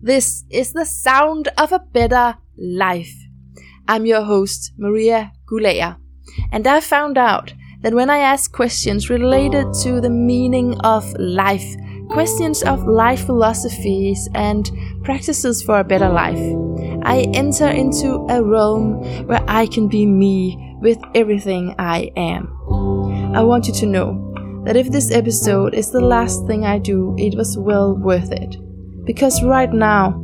This is the sound of a better life. I'm your host, Maria Gulea, and I found out that when I ask questions related to the meaning of life, questions of life philosophies, and practices for a better life, I enter into a realm where I can be me with everything I am. I want you to know that if this episode is the last thing I do, it was well worth it. Because right now,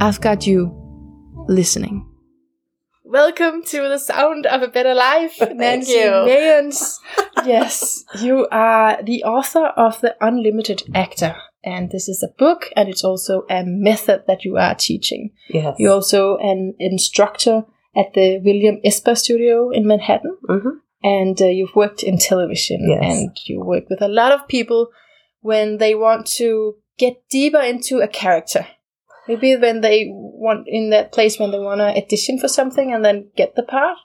I've got you listening. Welcome to the sound of a better life, Nancy you. Mayans. yes, you are the author of The Unlimited Actor. And this is a book, and it's also a method that you are teaching. Yes. You're also an instructor at the William Esper Studio in Manhattan, Mhm. and uh, you've worked in television, Yes. and you work with a lot of people when they want to get deeper into a character. Maybe when they want in that place when they want to audition for something and then get the part.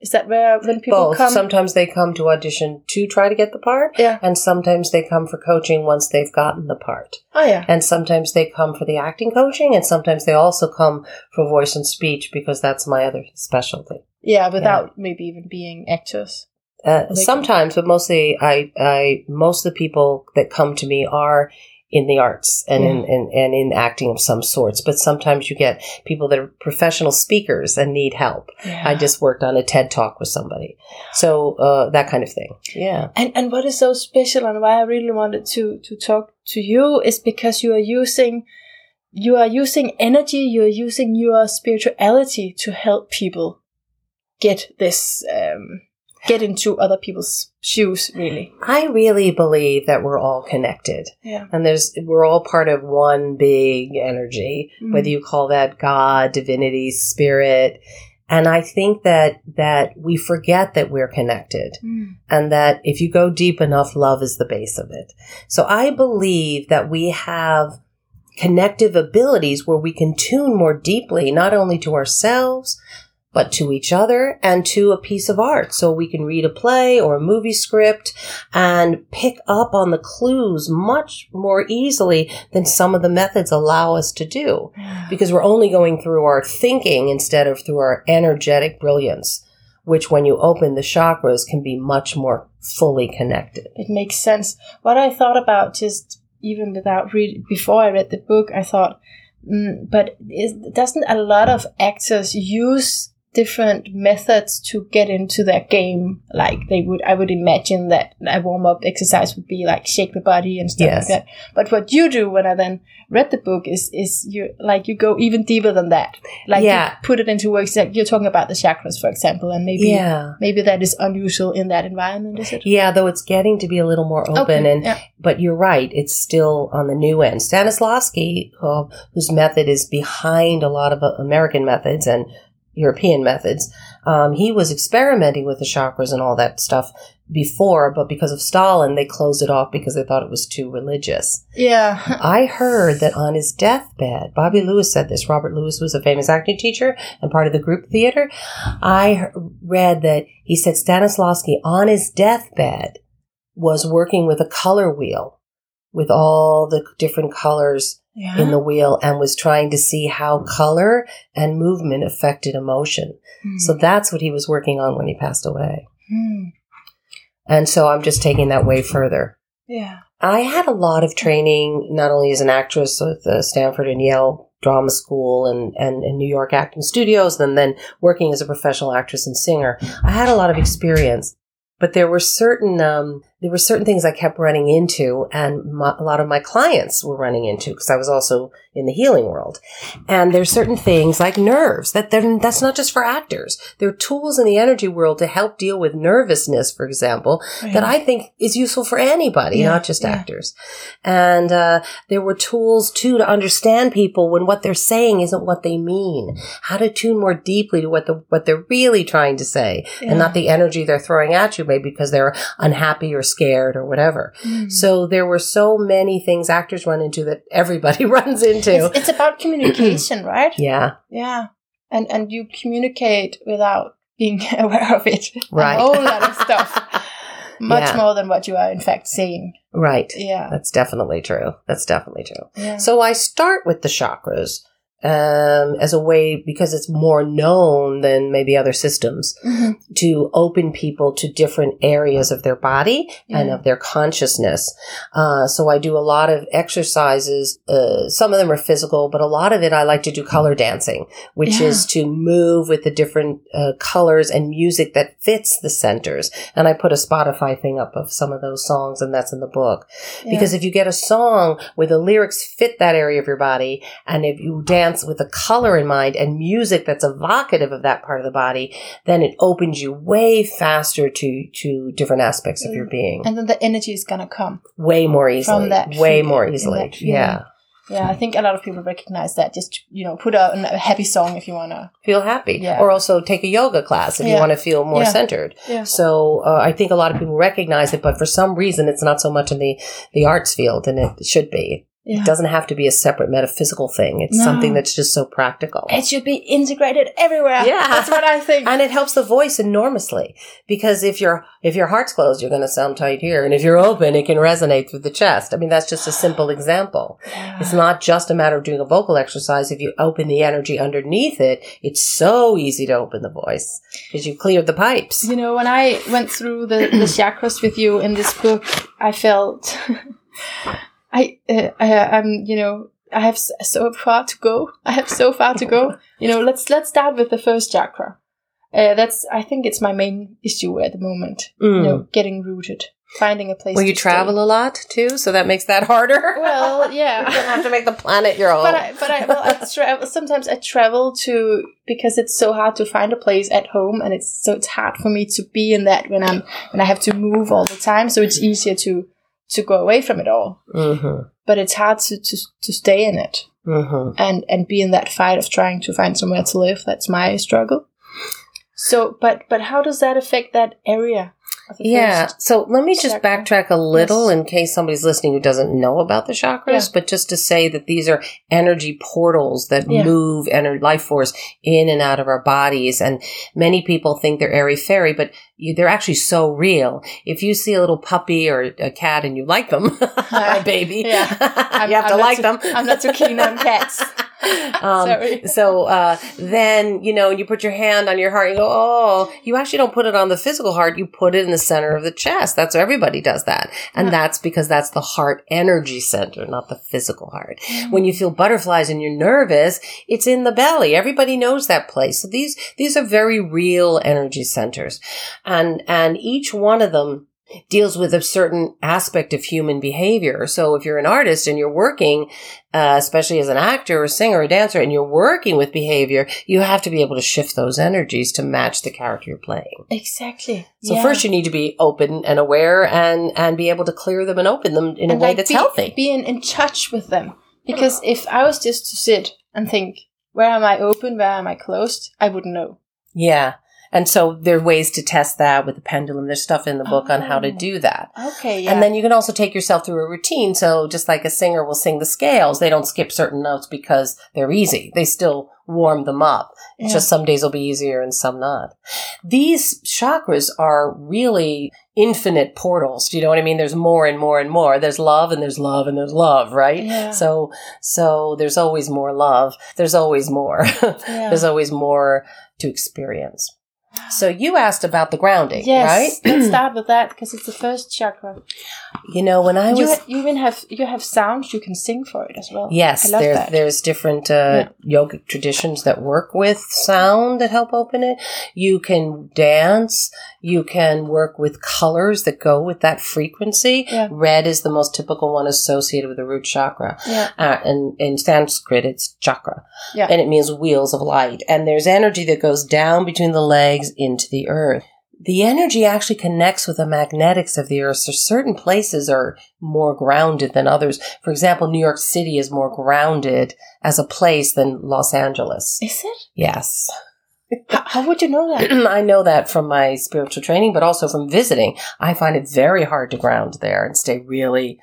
Is that where when people Both. come? Sometimes they come to audition to try to get the part, Yeah. and sometimes they come for coaching once they've gotten the part. Oh yeah. And sometimes they come for the acting coaching, and sometimes they also come for voice and speech because that's my other specialty. Yeah, without maybe even being actors. Uh, sometimes, but mostly, I, I, most of the people that come to me are in the arts and in, in and in acting of some sorts. But sometimes you get people that are professional speakers and need help. Yeah. I just worked on a TED talk with somebody, so uh, that kind of thing. Yeah, And and what is so special and why I really wanted to to talk to you is because you are using you are using energy, you are using your spirituality to help people get this um, get into other people's shoes. Really, I really believe that we're all connected, yeah, and there's we're all part of one big energy. Mm. whether you call that God, divinity, spirit. And I think that that we forget that we're connected Mm. and that if you go deep enough, love is the base of it. So I believe that we have connective abilities where we can tune more deeply, not only to ourselves, but to each other and to a piece of art. So we can read a play or a movie script and pick up on the clues much more easily than some of the methods allow us to do because we're only going through our thinking instead of through our energetic brilliance, which when you open the chakras can be much more fully connected. it makes sense. What I thought about just even without read before I read the book, I thought, mm, but is, doesn't a lot of actors use different methods to get into their game? Like they would, I would imagine that a warm up exercise would be like shake the body and stuff Yes. like that. But what you do when I then read the book is is you like you go even deeper than that. Like Yeah. you put it into works. Like you're talking about the chakras, for example, and maybe Yeah. maybe that is unusual in that environment. Is it? Yeah, though it's getting to be a little more open Okay, and yeah. but you're right, it's still on the new end. Stanislavski, uh, whose method is behind a lot of uh, American methods and European methods, um, he was experimenting with the chakras and all that stuff before, but because of Stalin, they closed it off because they thought it was too religious. Yeah. I heard that on his deathbed, Bobby Lewis said this. Robert Lewis was a famous acting teacher and part of the group theater. I read that he said Stanislavski on his deathbed was working with a color wheel with all the different colors Yeah. in the wheel and was trying to see how color and movement affected emotion. Hmm. So that's what he was working on when he passed away. Hmm. And so I'm just taking that way further. Yeah. I had a lot of training, not only as an actress with uh, Stanford and Yale Drama School and, and, and New York Acting Studios, and then working as a professional actress and singer. I had a lot of experience, but there were certain um, there were certain things I kept running into, and my, a lot of my clients were running into because I was also in the healing world. And there's certain things like nerves that that's not just for actors. There are tools in the energy world to help deal with nervousness, for example, that I think is useful for anybody, Yeah, not just yeah. actors. And uh, there were tools too to understand people when what they're saying isn't what they mean. How to tune more deeply to what the what they're really trying to say, Yeah. and not the energy they're throwing at you, maybe because they're unhappy or scared or whatever. Mm. So there were so many things actors run into that everybody runs into. It's, it's about communication, right? yeah, Yeah. And and you communicate without being aware of it. Right. A whole lot of stuff. Much Yeah. more than what you are in fact seeing. Right. Yeah. That's definitely true. That's definitely true. yeah. So I start with the chakras um, as a way because it's more known than maybe other systems Mhm. to open people to different areas of their body and of their consciousness. Uh, so I do a lot of exercises. Uh, some of them are physical, but a lot of it I like to do color dancing, which Yeah. is to move with the different uh, colors and music that fits the centers. And I put a Spotify thing up of some of those songs, and that's in the book. Yeah. Because if you get a song where the lyrics fit that area of your body, and if you dance with a color in mind and music that's evocative of that part of the body, then it opens you way faster to to different aspects of your being, and then the energy is gonna come. way more easily, From that way feeling, more easily. Yeah, Yeah, I think a lot of people recognize that. Just you know, put a, a happy song if you wanna. feel happy, Yeah. or also take a yoga class if you want to feel more Yeah. centered. Yeah. So uh, I think a lot of people recognize it, but for some reason, it's not so much in the the arts field, and it should be. Yeah. It doesn't have to be a separate metaphysical thing. It's No. something that's just so practical. It should be integrated everywhere. Yeah. that's what I think. and it helps the voice enormously because if your if your heart's closed, you're going to sound tight here, and if you're open, it can resonate through the chest. I mean, that's just a simple example. It's not just a matter of doing a vocal exercise. If you open the energy underneath it, it's so easy to open the voice because you cleared the pipes. You know, when I went through the, the chakras with you in this book, I felt I, uh, I I'm you know I have so far to go. I have so far to go. You know, let's let's start with the first chakra. Uh, that's I think it's my main issue at the moment. You Mm. know, getting rooted, finding a place. Well, you travel stay. a lot too, so that makes that harder. Well, yeah, you don't have to make the planet your own. But I, but I, well, I travel. Sometimes I travel to because it's so hard to find a place at home, and it's so it's hard for me to be in that when I'm when I have to move all the time. So it's easier to to go away from it all. mm-hmm. But it's hard to to, to stay in it Mm-hmm. and and be in that fight of trying to find somewhere to live. That's my struggle. So, but but how does that affect that area? Yeah. So let me just chakra. backtrack a little Yes. in case somebody's listening who doesn't know about the chakras, Yeah. but just to say that these are energy portals that Yeah. move ener- life force in and out of our bodies. And many people think they're airy fairy, but you, they're actually so real. If you see a little puppy or a cat and you like them, baby, Yeah. you have to I'm not like too- them. I'm not too keen on cats. Um, so uh, then you know you put your hand on your heart you go oh you actually don't put it on the physical heart you put it in the center of the chest. That's everybody does that. And Yeah. that's because that's the heart energy center not the physical heart. Mm. when you feel butterflies and you're nervous it's in the belly. Everybody knows that place. So these these are very real energy centers. And and each one of them deals with a certain aspect of human behavior. So if you're an artist and you're working, uh, especially as an actor or singer or dancer, and you're working with behavior, you have to be able to shift those energies to match the character you're playing. Exactly. So Yeah. first you need to be open and aware and, and be able to clear them and open them in a And, way like, that's be- healthy. Being in touch with them. Because if I was just to sit and think, where am I open, where am I closed, I wouldn't know. Yeah. And so there are ways to test that with the pendulum. There's stuff in the book on how to Oh. do that. Okay, yeah. And then you can also take yourself through a routine. So just like a singer will sing the scales, they don't skip certain notes because they're easy. They still warm them up. It's Yeah. just some days will be easier and some not. These chakras are really infinite portals. Do you know what I mean? There's more and more and more. There's love and there's love and there's love, right? Yeah. So, so there's always more love. There's always more. Yeah. there's always more to experience. So you asked about the grounding, yes, right? let's start with that because it's the first chakra. You know, when I You, was ha- you even have you have sounds you can sing for it as well. Yes, I love there, that. there's different uh, yogic traditions that work with sound that help open it. You can dance. You can work with colors that go with that frequency. Yeah. Red is the most typical one associated with the root chakra. Yeah. Uh, and in Sanskrit, it's chakra. Yeah. And it means wheels of light. And there's energy that goes down between the legs into the earth. The energy actually connects with the magnetics of the earth. So certain places are more grounded than others. For example, New York City is more grounded as a place than Los Angeles. Is it? Yes. How, how would you know that? I know that from my spiritual training, but also from visiting. I find it very hard to ground there and stay really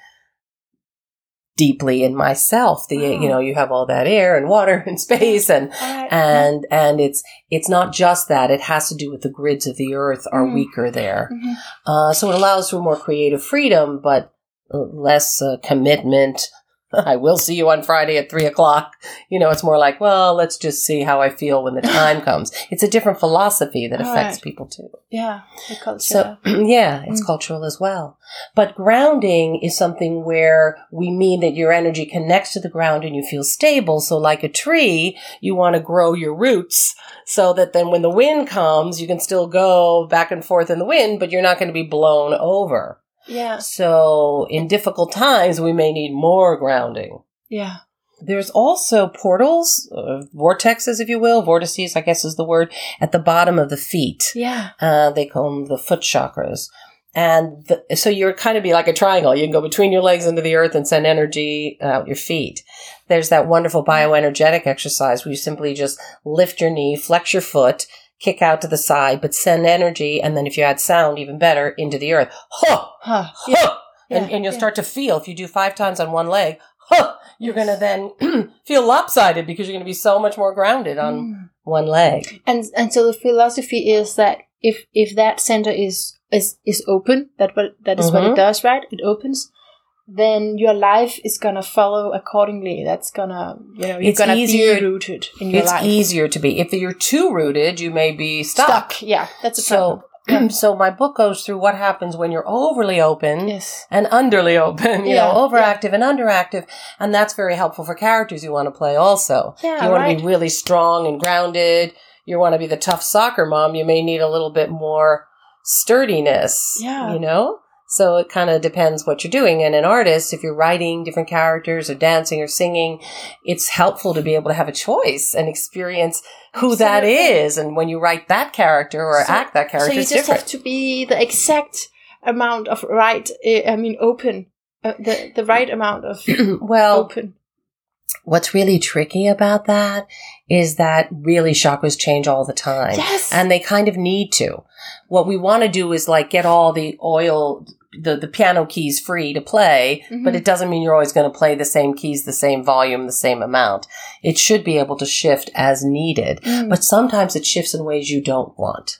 deeply in myself. The Wow. you know, you have all that air and water and space and right. and and it's it's not just that it has to do with the grids of the earth are Mhm. weaker there Mhm. uh, so it allows for more creative freedom but less uh, commitment. I will see you on Friday at three o'clock. You know, it's more like, well, let's just see how I feel when the time comes. It's a different philosophy that All affects right. people too. Yeah. So, yeah, it's Mm. cultural as well. But grounding is something where we mean that your energy connects to the ground and you feel stable. So, like a tree, you want to grow your roots so that then when the wind comes, you can still go back and forth in the wind, but you're not going to be blown over. Yeah, So, in difficult times, we may need more grounding. yeah, There's also portals, uh, vortexes, if you will, vortices, I guess is the word, at the bottom of the feet. yeah. Uh, they call them the foot chakras. And the, so you're kind of be like a triangle. You can go between your legs into the earth and send energy out your feet. There's that wonderful bioenergetic exercise where you simply just lift your knee, flex your foot, kick out to the side, but send energy. And then if you add sound, even better, into the earth. Huh! Huh. Huh! Yeah. and, and you'll yeah. start to feel if you do five times on one leg, huh! You're going to then feel lopsided because you're going to be so much more grounded on Mm. one leg. And and so the philosophy is that if if that center is is is open, that what that is what Mhm. it does, right? It opens. Then your life is gonna follow accordingly. That's gonna, you know, you're It's gonna easier- be rooted in your It's life. easier to be. If you're too rooted, you may be stuck. Yeah, that's a So, problem. Yeah. so my book goes through what happens when you're overly open yes. and underly open, you Yeah, know, overactive and underactive. And that's very helpful for characters you want to play also. Yeah, you want right. to be really strong and grounded. You want to be the tough soccer mom. You may need a little bit more sturdiness. Yeah. You know? So it kind of depends what you're doing. And an artist, if you're writing different characters or dancing or singing, it's helpful to be able to have a choice and experience who that is. And when you write that character or So- act that character, so you just different. have to be the exact amount of right. uh, I mean, open. Uh, the the right amount of well, open. What's really tricky about that is that really chakras change all the time. Yes. And they kind of need to. What we want to do is like get all the oil, the, the piano keys free to play, but Mhm. it doesn't mean you're always going to play the same keys, the same volume, the same amount. It should be able to shift as needed. Mm. But sometimes it shifts in ways you don't want.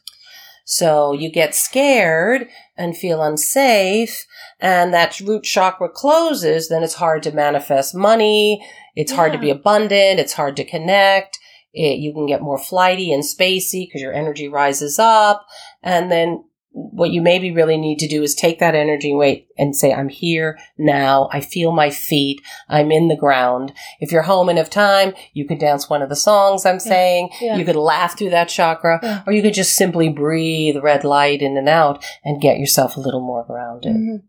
So you get scared and feel unsafe and that root chakra closes, then it's hard to manifest money. It's hard to be abundant. It's hard to connect. It, you can get more flighty and spacey because your energy rises up. And then what you maybe really need to do is take that energy weight and say, I'm here now. I feel my feet. I'm in the ground. If you're home and have time, you could dance one of the songs I'm saying. Yeah. You could laugh through that chakra, Yeah. or you could just simply breathe red light in and out and get yourself a little more grounded. Mhm.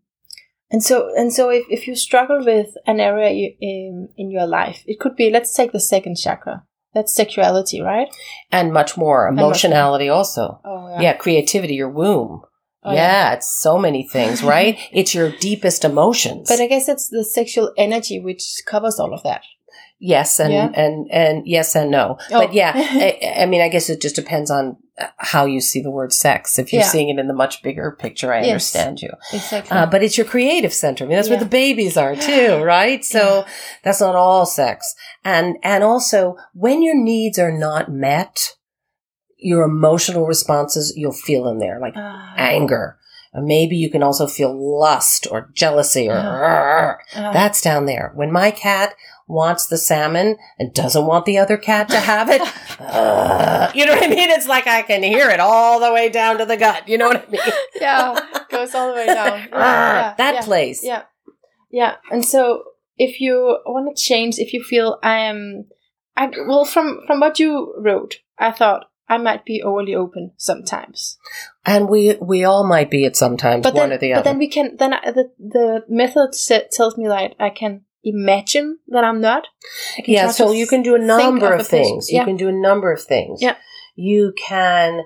And so, and so, if, if you struggle with an area you, in in your life, it could be. Let's take the second chakra. That's sexuality, right? And much more. much more. Emotionality also. Oh Yeah. yeah. creativity, your womb. Oh, yeah, it's so many things, right? it's your deepest emotions. But I guess it's the sexual energy which covers all of that. Yes, and, Yeah. and, and yes and no. Oh. But yeah, I, I mean, I guess it just depends on uh, how you see the word sex. If you're Yeah. seeing it in the much bigger picture, I Yes. understand you. Exactly. Uh, but it's your creative center. I mean, that's where the babies are too, right? So that's not all sex. And, and also when your needs are not met, your emotional responses you'll feel in there, like Ah, anger. Maybe you can also feel lust or jealousy or Ah. ah, that's down there. When my cat wants the salmon and doesn't want the other cat to have it, uh, you know what I mean? It's like I can hear it all the way down to the gut. You know what I mean? yeah, goes all the way down. Yeah, Ah, that yeah. place. Yeah. Yeah. And so if you want to change, if you feel I am, I, well, from, from what you wrote, I thought I might be overly open sometimes. And we we all might be at sometimes But one then, or the but other. then we can, then I, the, the method set, tells me that I can imagine that I'm not. I can yeah, so you can do a number of of things. Yeah. You can do a number of things. Yeah. You can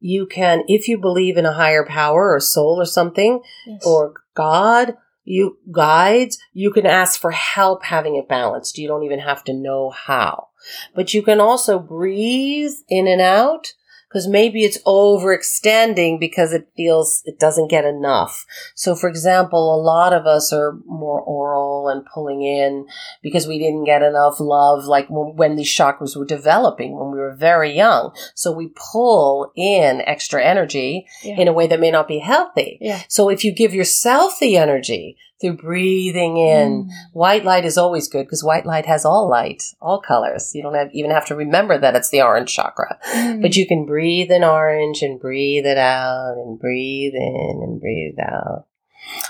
you can if you believe in a higher power or soul or something Yes. or God, you guides, you can ask for help having it balanced. You don't even have to know how. But you can also breathe in and out because maybe it's overextending because it feels it doesn't get enough. So for example, a lot of us are more oral and pulling in because we didn't get enough love like when, these chakras were developing when we were very young. So we pull in extra energy Yeah. in a way that may not be healthy. yeah. So if you give yourself the energy through breathing in, Mm. white light is always good because white light has all light, all colors. You don't have, even have to remember that it's the orange chakra. Mm. But you can breathe in orange and breathe it out and breathe in and breathe out.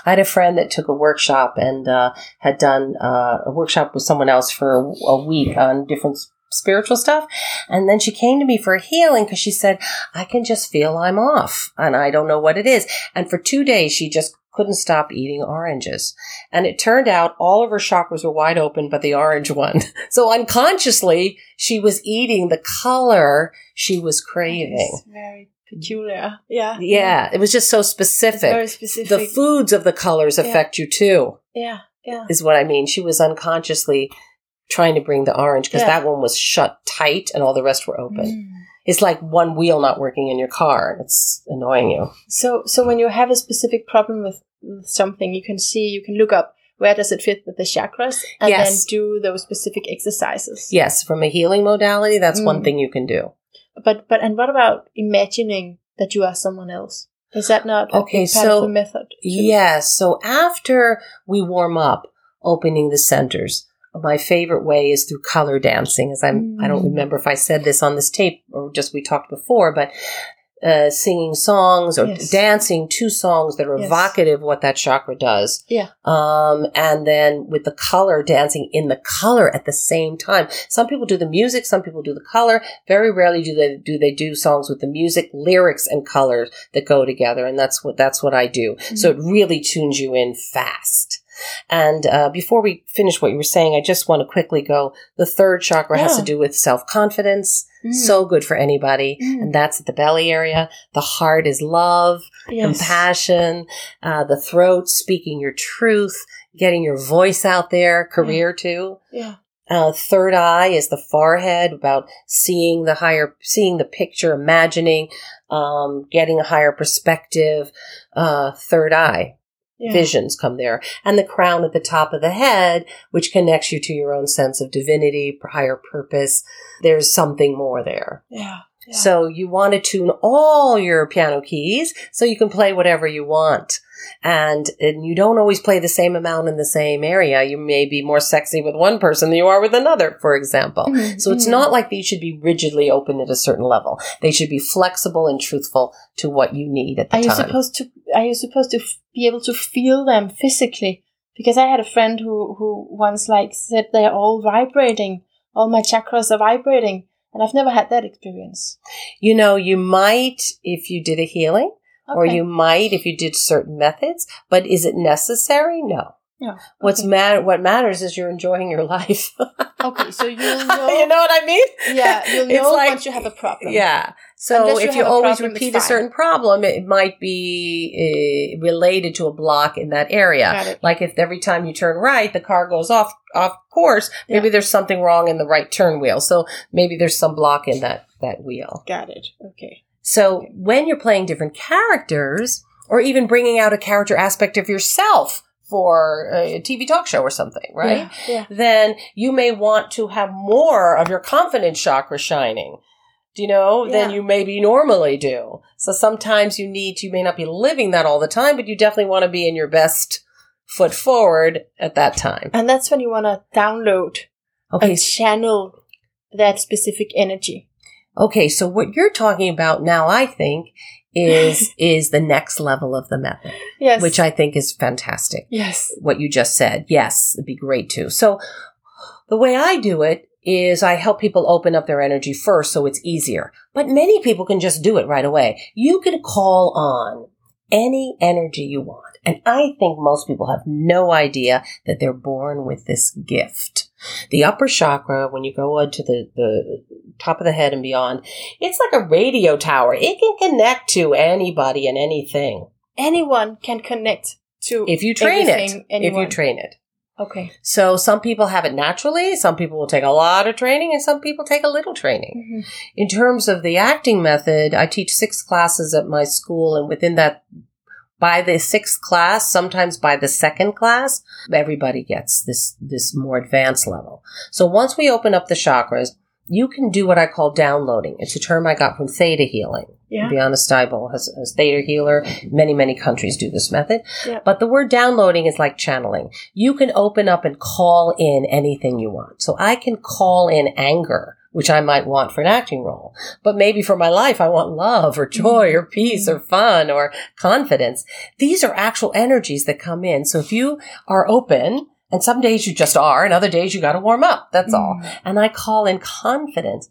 I had a friend that took a workshop and uh, had done uh, a workshop with someone else for a, a week on different spiritual stuff. And then she came to me for healing because she said, I can just feel I'm off and I don't know what it is. And for two days, she just couldn't stop eating oranges. And it turned out all of her chakras were wide open, but the orange one. So unconsciously, she was eating the color she was craving. It's very peculiar. Yeah. Yeah, it was just so It's specific. very specific. The foods of the colors Yeah. affect you too, Yeah. Yeah. is what I mean. She was unconsciously trying to bring the orange because Yeah. that one was shut tight and all the rest were open. Mm. It's like one wheel not working in your car and it's annoying you. So, so when you have a specific problem with something, you can see, you can look up where does it fit with the chakras, and Yes. then do those specific exercises. Yes, from a healing modality, that's one Mm. thing you can do. But, but, and what about imagining that you are someone else? Is that not Okay, so- method? Yes. So after we warm up, opening the centers, my favorite way is through color dancing. As I'm, I don't Mm. remember if I said this on this tape or just we talked before, but uh, singing songs or Yes. dancing to songs that are Yes. evocative of what that chakra does. Yeah. Um, and then with the color, dancing in the color at the same time. Some people do the music, some people do the color. Very rarely do they do they do songs with the music, lyrics, and colors that go together. And that's what that's what I do. So it really tunes you in fast. And uh, before we finish what you were saying, I just want to quickly go. The third chakra has to do with self confidence. Mm. So good for anybody. Mm. And that's at the belly area. The heart is love Yes. compassion, uh, the throat, speaking your truth, getting your voice out there, career too. Yeah. Uh, third eye is the forehead, about seeing the higher, seeing the picture, imagining, um, getting a higher perspective. Uh, third eye Yeah. visions come there, and the crown at the top of the head, which connects you to your own sense of divinity, higher purpose. There's something more there. Yeah. Yeah. So you want to tune all your piano keys so you can play whatever you want. And, and you don't always play the same amount in the same area. You may be more sexy with one person than you are with another, for example. Mhm, So it's mhm. not like these should be rigidly open at a certain level. They should be flexible and truthful to what you need at the Are you supposed to? Are you supposed to f- be able to feel them physically? Because I had a friend who who once like said they're all vibrating. All my chakras are vibrating, and I've never had that experience. you know, you might if you did a healing, or you might if you did certain methods, but is it necessary? No. What's Okay. matter? What matters is you're enjoying your life. Okay, so you'll know. you know what I mean? Yeah, you'll It's know like- once you have a problem. Yeah. So Unless you if you always problem, repeat a certain problem, it might be uh, related to a block in that area. Got it. Like if every time you turn right, the car goes off off course, maybe Yeah. there's something wrong in the right turn wheel. So maybe there's some block in that that wheel. Got it. Okay. So Okay. when you're playing different characters, or even bringing out a character aspect of yourself for a TV talk show or something, right? Yeah. yeah. then you may want to have more of your confidence chakra shining. Do you know? Than Yeah. you maybe normally do. So sometimes you need to, you may not be living that all the time, but you definitely want to be in your best foot forward at that time. And that's when you want to download Okay. and channel that specific energy. Okay. So what you're talking about now, I think, is, is the next level of the method, Yes. which I think is fantastic. Yes. what you just said. Yes, it'd be great too. So the way I do it is I help people open up their energy first so it's easier. But many people can just do it right away. You can call on any energy you want. And I think most people have no idea that they're born with this gift. The upper chakra, when you go on to the, the top of the head and beyond, it's like a radio tower. It can connect to anybody and anything Anyone can connect to if you train it. everything, If you train it. Okay. So some people have it naturally, some people will take a lot of training, and some people take a little training. Mhm. In terms of the acting method, I teach six classes at my school, and within that, by the sixth class, sometimes by the second class, everybody gets this this more advanced level. So once we open up the chakras, you can do what I call downloading. It's a term I got from Theta Healing. Yeah. Vianna Stibal has, has Theta Healer. Many, many countries do this method. Yeah. But the word downloading is like channeling. You can open up and call in anything you want. So I can call in anger, which I might want for an acting role. But maybe for my life, I want love or joy or peace or fun or confidence. These are actual energies that come in. So if you are open, and some days you just are, and other days you got to warm up. That's all. Mm. And I call in confidence.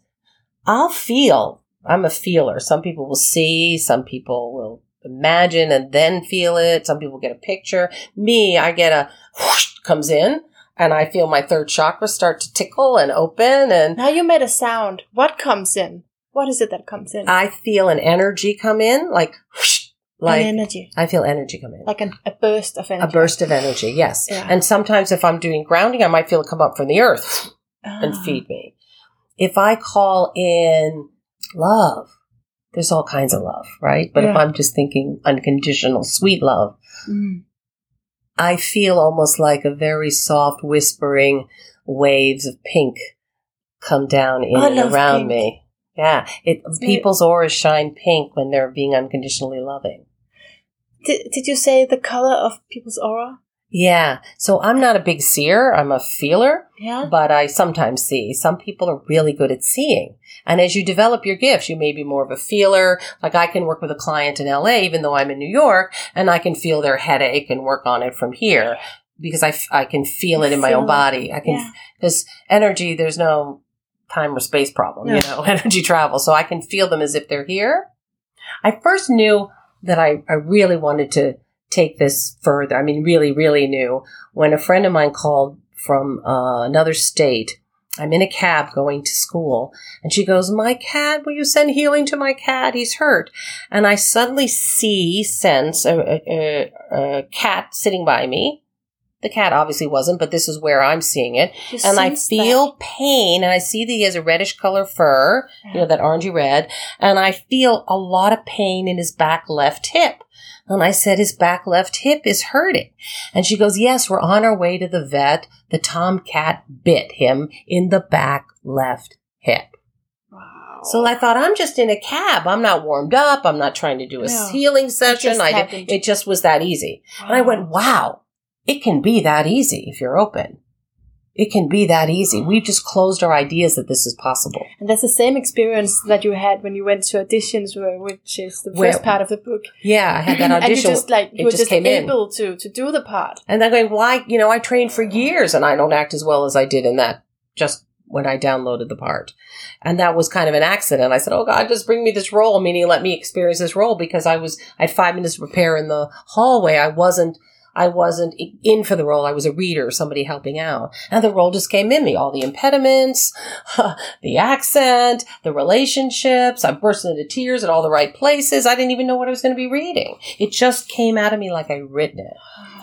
I'll feel. I'm a feeler. Some people will see, some people will imagine and then feel it. Some people get a picture. Me, I get a whoosh comes in and I feel my third chakra start to tickle and open and Now you made a sound. What comes in? What is it that comes in? I feel an energy come in like whoosh, like An energy. I feel energy come in. Like an, a burst of energy. a burst of energy, yes. Yeah. And sometimes if I'm doing grounding, I might feel it come up from the earth. and Ah. feed me. If I call in love, there's all kinds of love, right? But if I'm just thinking unconditional, sweet love, Mm. I feel almost like a very soft whispering waves of pink come down in and around pink. me. Yeah, it people's auras shine pink when they're being unconditionally loving. Did, did you say the color of people's aura? Yeah, so I'm not a big seer. I'm a feeler. Yeah. but I sometimes see. Some people are really good at seeing. And as you develop your gifts, you may be more of a feeler. Like I can work with a client in LA, even though I'm in New York, and I can feel their headache and work on it from here because I, f- I can feel it in my own body. I can, Yeah. because energy, there's no time or space problem, you know, energy travel. So I can feel them as if they're here. I first knew that I, I really wanted to take this further. I mean, really, really new. when a friend of mine called from uh, another state. I'm in a cab going to school, and she goes, My cat, will you send healing to my cat? He's hurt. And I suddenly see, sense a, a, a, cat sitting by me. The cat obviously wasn't, but this is where I'm seeing it. You And I feel pain, and I see that he has a reddish color fur, that. you know, that orangey red, and I feel a lot of pain in his back left hip. And I said, his back left hip is hurting. And she goes, yes, we're on our way to the vet. The tomcat bit him in the back left hip. Wow. So I thought, I'm just in a cab. I'm not warmed up. I'm not trying to do a No. healing session. just I did, it just was that easy. And I went, wow, it can be that easy if you're open. It can be that easy. We've just closed our ideas that this is possible. And that's the same experience that you had when you went to auditions, which is the Where- first part of the book. Yeah, I had that audition. and you just like it you were just just, came in. able to to do the part. And I'm going, why? You know, I trained for years and I don't act as well as I did in that just when I downloaded the part. And that was kind of an accident. I said, Oh God, just bring me this role, meaning let me experience this role because I was, I had five minutes to prepare in the hallway. I wasn't, I wasn't in for the role. I was a reader, somebody helping out. And the role just came in me. All the impediments, the accent, the relationships. I burst into tears at all the right places. I didn't even know what I was going to be reading. It just came out of me like I'd written it.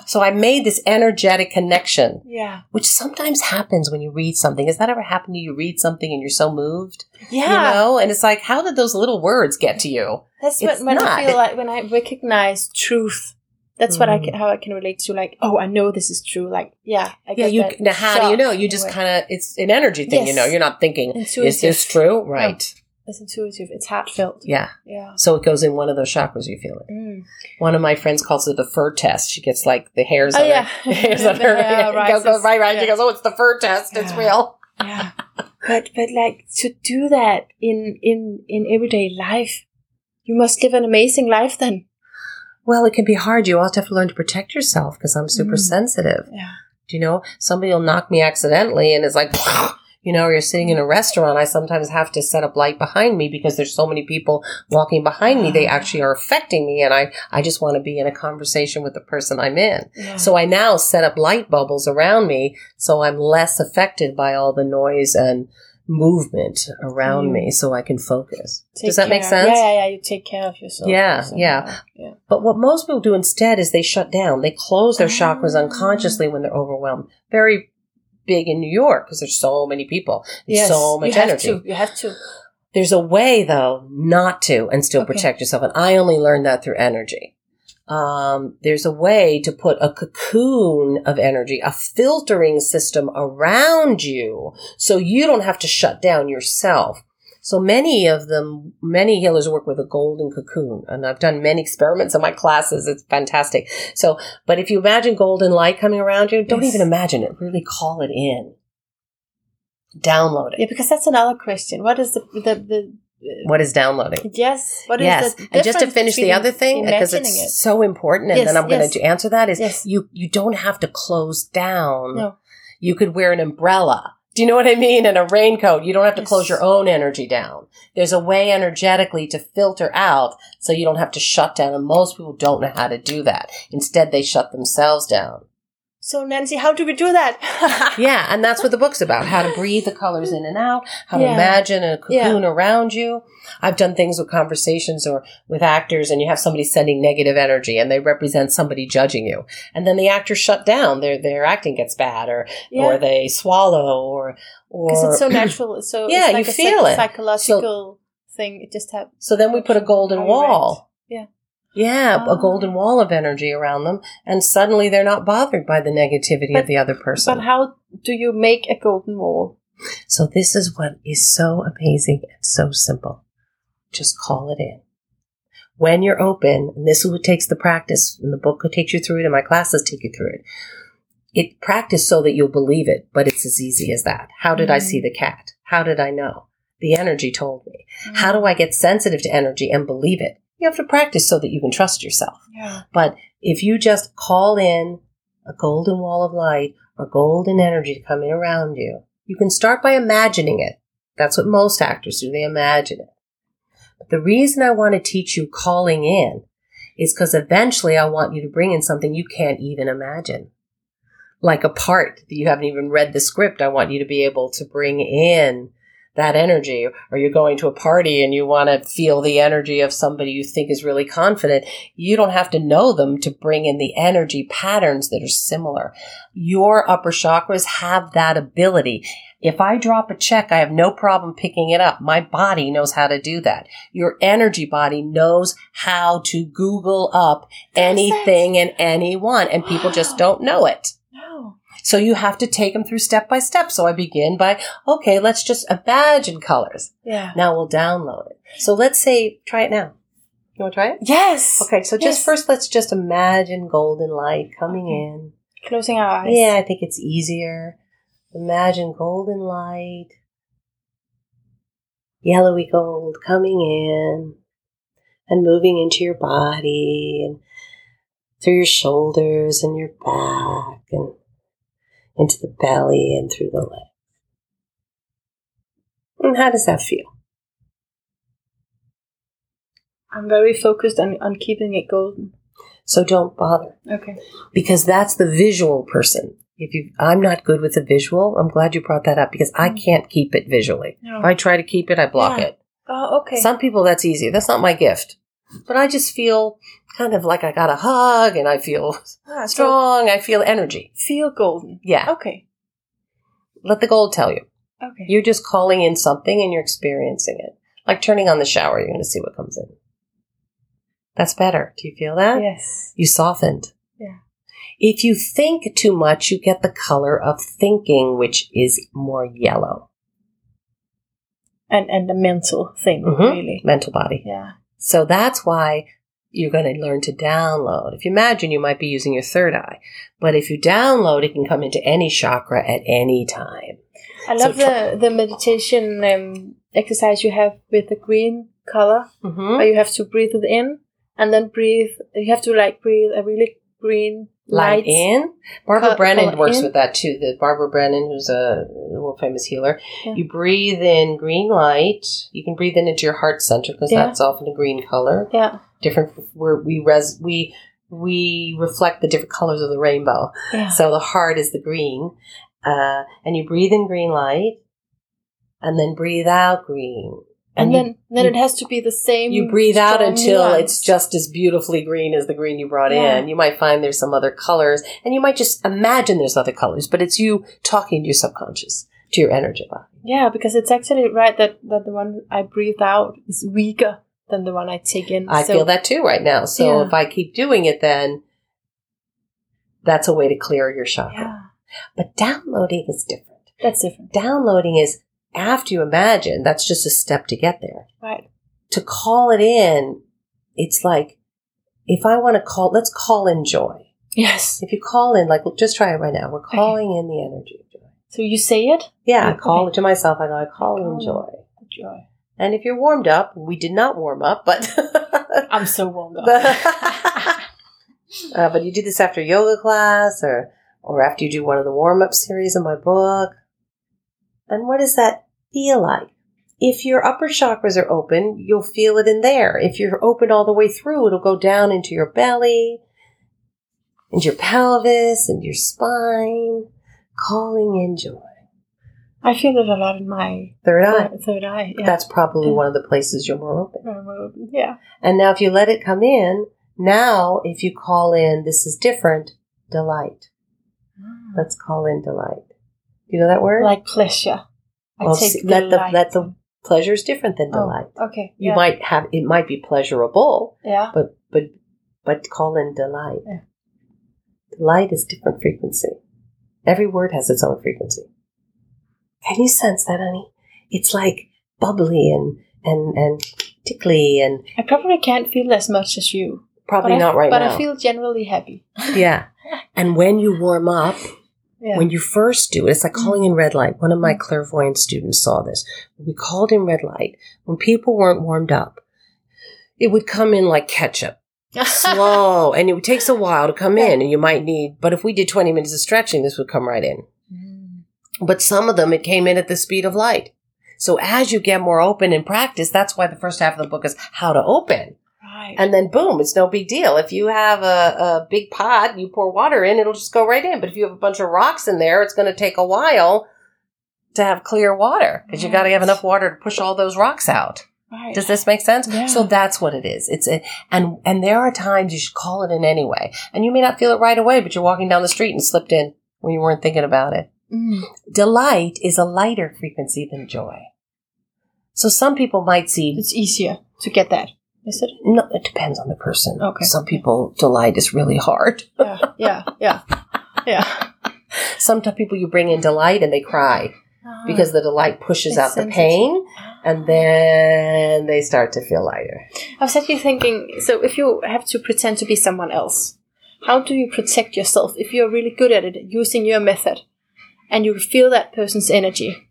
So I made this energetic connection, Yeah, which sometimes happens when you read something. Has that ever happened to you? You read something and you're so moved, yeah. you know? And it's like, how did those little words get to you? That's It's when, when not. I feel like when I recognize truth. That's what I Mm. can, how I can relate to. Like, oh, I know this is true. Like, yeah, I Yeah, you. Now, how do you know? You just kind of. It's an energy thing. You know, you're not thinking, is this true? Right. It's intuitive. It's heartfelt. Yeah. Yeah. So it goes in one of those chakras. You feel it. Mm. One of my friends calls it the fur test. She gets like the hairs. Oh, on yeah. her, hairs on her. hair go, go, rises. right, right. She goes, oh, it's the fur test. It's real. yeah but but like to do that in in in everyday life you must live an amazing life then Well, it can be hard. You also have to learn to protect yourself because I'm super Mm. sensitive. yeah Do you know, somebody will knock me accidentally and it's like, you know, or you're sitting in a restaurant. I sometimes have to set up light behind me because there's so many people walking behind me. They actually are affecting me. And I, I just want to be in a conversation with the person I'm in. yeah So I now set up light bubbles around me so I'm less affected by all the noise and movement around Mm. me so I can focus. Take Does that make sense? yeah yeah yeah you take care of yourself Yeah, yeah. yeah But what most people do instead is they shut down. They close their chakras Ah. unconsciously when they're overwhelmed. Very big in New York because there's so many people. There's yes so much you have energy. to you have to There's a way though not to and still Okay. protect yourself. And I only learned that through energy. Um, there's a way to put a cocoon of energy, a filtering system around you so you don't have to shut down yourself. So many of them, many healers work with a golden cocoon. And I've done many experiments in my classes. It's fantastic. So, but if you imagine golden light coming around you, don't Yes. even imagine it. Really call it in. Download it. Yeah, because that's another question. What is the the, the What is downloading? yes? What is yes, and just to finish the other thing uh, because it's it? so important, and Yes, then I'm yes. going to answer that is Yes. you you don't have to close down. No. You could wear an umbrella. Do you know what I mean? And a raincoat. You don't have to close your own energy down. There's a way energetically to filter out so you don't have to shut down. And most people don't know how to do that. Instead, they shut themselves down. So Nancy, how do we do that? Yeah, and that's what the book's about. How to breathe the colors in and out, how to Yeah. imagine a cocoon around you. I've done things with conversations or with actors and you have somebody sending negative energy and they represent somebody judging you. And then the actor shut down. Their their acting gets bad or or they swallow or or because it's so natural. It's So Yeah, it's like you a feel it. psychological thing. It just happens. So then we put a golden wall. Yeah. Yeah, Ah. a golden wall of energy around them and suddenly they're not bothered by the negativity But- of the other person. But how do you make a golden wall? So this is what is so amazing and so simple. Just call it in. When you're open, and this is what takes the practice, and the book takes you through it, and my classes take you through it. It practice so that you'll believe it, but it's as easy as that. How did I see the cat? How did I know? The energy told me. How do I get sensitive to energy and believe it? You have to practice so that you can trust yourself. Yeah. But if you just call in a golden wall of light or golden energy to come in around you, you can start by imagining it. That's what most actors do. They imagine it. But the reason I want to teach you calling in is because eventually I want you to bring in something you can't even imagine. Like a part that you haven't even read the script. I want you to be able to bring in that energy or you're going to a party and you want to feel the energy of somebody you think is really confident you don't have to know them to bring in the energy patterns that are similar. Your upper chakras have that ability. If i drop a check i have no problem picking it up. My body knows how to do that. Your energy body knows how to google up anything and anyone and people just don't know it. So you have to take them through step by step. So I begin by, okay, let's just imagine colors. Yeah. Now we'll download it. So let's say, try it now. You want to try it? Yes. Okay, so just Yes. first let's just imagine golden light coming in. Closing our eyes. Yeah, I think it's easier. Imagine golden light, yellowy gold coming in and moving into your body and through your shoulders and your back and into the belly and through the legs. And how does that feel? I'm very focused on, on keeping it golden. So don't bother. Okay. because that's the visual person. If you, I'm not good with the visual. I'm glad you brought that up because I mm. can't keep it visually. No. If I try to keep it, I block Yeah. it. Oh, okay. Some people that's easy. That's not my gift. But I just feel kind of like I got a hug and I feel Ah, so strong. I feel energy. feel golden. Yeah. Okay. Let the gold tell you. Okay. You're just calling in something and you're experiencing it. Like turning on the shower, you're going to see what comes in. That's better. Do you feel that? yes. You softened. Yeah. If you think too much, you get the color of thinking, which is more yellow. And and the mental thing, Mhm. really. Mental body. Yeah. So that's why you're going to learn to download. If you imagine you might be using your third eye, but if you download, it can come into any chakra at any time. I So love the the meditation um, exercise you have with the green color, Mm-hmm. where you have to breathe it in and then breathe. You have to like breathe a really green Light in. Barbara Col- Brennan color works in. with that too. The Barbara Brennan, who's a world famous healer. Yeah. You breathe in green light. You can breathe in into your heart center because Yeah. that's often a green color. Yeah. different where we res we we reflect the different colors of the rainbow Yeah. so the heart is the green uh, and you breathe in green light and then breathe out green and, you, then then you- it has to be the same. you breathe out until nuance. it's just as beautifully green as the green you brought Yeah. in you might find there's some other colors and you might just imagine there's other colors but it's you talking to your subconscious to your energy body yeah, because it's actually right that that the one I breathe out is weaker than the one I take in. I So- feel that too right now. So Yeah. if I keep doing it, then that's a way to clear your chakra. Yeah, But downloading is different. that's different, Downloading is after you imagine, that's just a step to get there. right? To call it in, it's like, if I want to call, let's call in joy. Yes. If you call in, like, just try it right now. We're calling in the energy of joy. So you say it. Yeah, I Okay. call it to myself. I go, I call in Call in. joy. Joy. And if you're warmed up, we did not warm up, but I'm so warmed up. uh, but you do this after yoga class or or after you do one of the warm up series in my book. And what is that feel like? If your upper chakras are open, you'll feel it in there. If you're open all the way through, it'll go down into your belly, and your pelvis, and your spine, calling in joy. I feel it a lot in my Third eye. third eye. Yeah. That's probably Yeah. one of the places you're more open. Um, yeah. And now, if you let it come in, now if you call in, this is different, delight. Let's call in delight. You know that word? Like pleasure. Well, take see, let the let the pleasure is different than Oh, delight. okay. You yeah. might have it might be pleasurable, Yeah. but but but call in delight. Yeah. Delight is different frequency. Every word has its own frequency. Can you sense that, honey? It's like bubbly and and and tickly and I probably can't feel as much as you. probably not I, right but now. But I feel generally happy. yeah. And when you warm up, Yeah. when you first do it, it's like calling in red light. One of my clairvoyant students saw this. We called in red light. When people weren't warmed up, it would come in like ketchup, slow, and it takes a while to come in, and you might need, but if we did 20 minutes of stretching, this would come right in. Mm. But some of them, it came in at the speed of light. So as you get more open in practice, that's why the first half of the book is how to open. Right. And then boom, it's no big deal. If you have a, a big pot, you pour water in, it'll just go right in. But if you have a bunch of rocks in there, it's going to take a while to have clear water because you got to have enough water to push all those rocks out. right. Does this make sense? Yeah. So that's what it is. It's a, and and there are times you should call it in anyway, and you may not feel it right away, but you're walking down the street and slipped in when you weren't thinking about it. Mm. Delight is a lighter frequency than joy. So some people might see It's easier to get that. Is it? No, it depends on the person. Okay. Some people delight is really hard. Yeah. Yeah. Yeah. Yeah. Some people you bring in delight and they cry ah, because the delight pushes out the pain, ah. and then they start to feel lighter. I was actually thinking so if you have to pretend to be someone else, how do you protect yourself if you're really good at it using your method and you feel that person's energy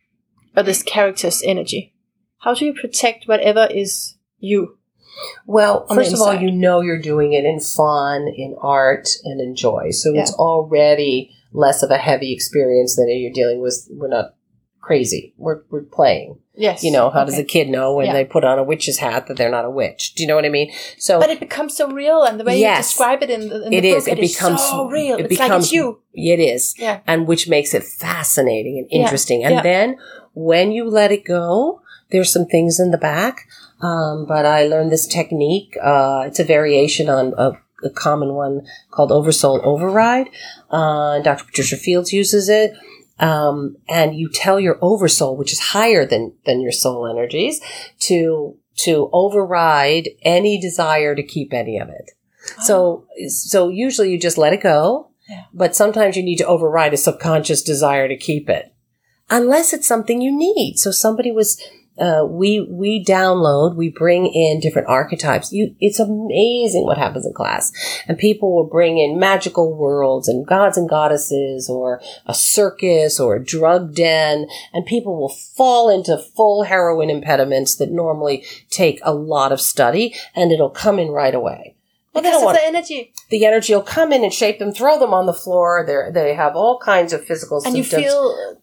or this character's energy? How do you protect whatever is you? Well, first of all, you know you're doing it in fun, in art, and in joy. So Yeah. it's already less of a heavy experience than you're dealing with. We're not crazy. We're, we're playing. Yes. You know, how does a kid know when Yeah. they put on a witch's hat that they're not a witch? Do you know what I mean? So But it becomes so real, and the way Yes. you describe it in the, in It the is. book, It becomes- so real. it it's like becomes- it's you. it is. Yeah. and which makes it fascinating and Yeah, interesting. And yeah. then when you let it go, there's some things in the back. Um, but I learned this technique. Uh, it's a variation on a, a common one called Oversoul Override. Uh, Dr. Patricia Fields uses it. Um, and you tell your oversoul, which is higher than, than your soul energies, to, to override any desire to keep any of it. So, so usually you just let it go, Yeah. but sometimes you need to override a subconscious desire to keep it, unless it's something you need. So somebody was, uh, we we download, we bring in different archetypes. You, it's amazing what happens in class, and people will bring in magical worlds and gods and goddesses, or a circus, or a drug den, and people will fall into full heroin impediments that normally take a lot of study, and it'll come in right away. Well, is want- the energy, the energy will come in and shape them, throw them on the floor. They they have all kinds of physical and you feel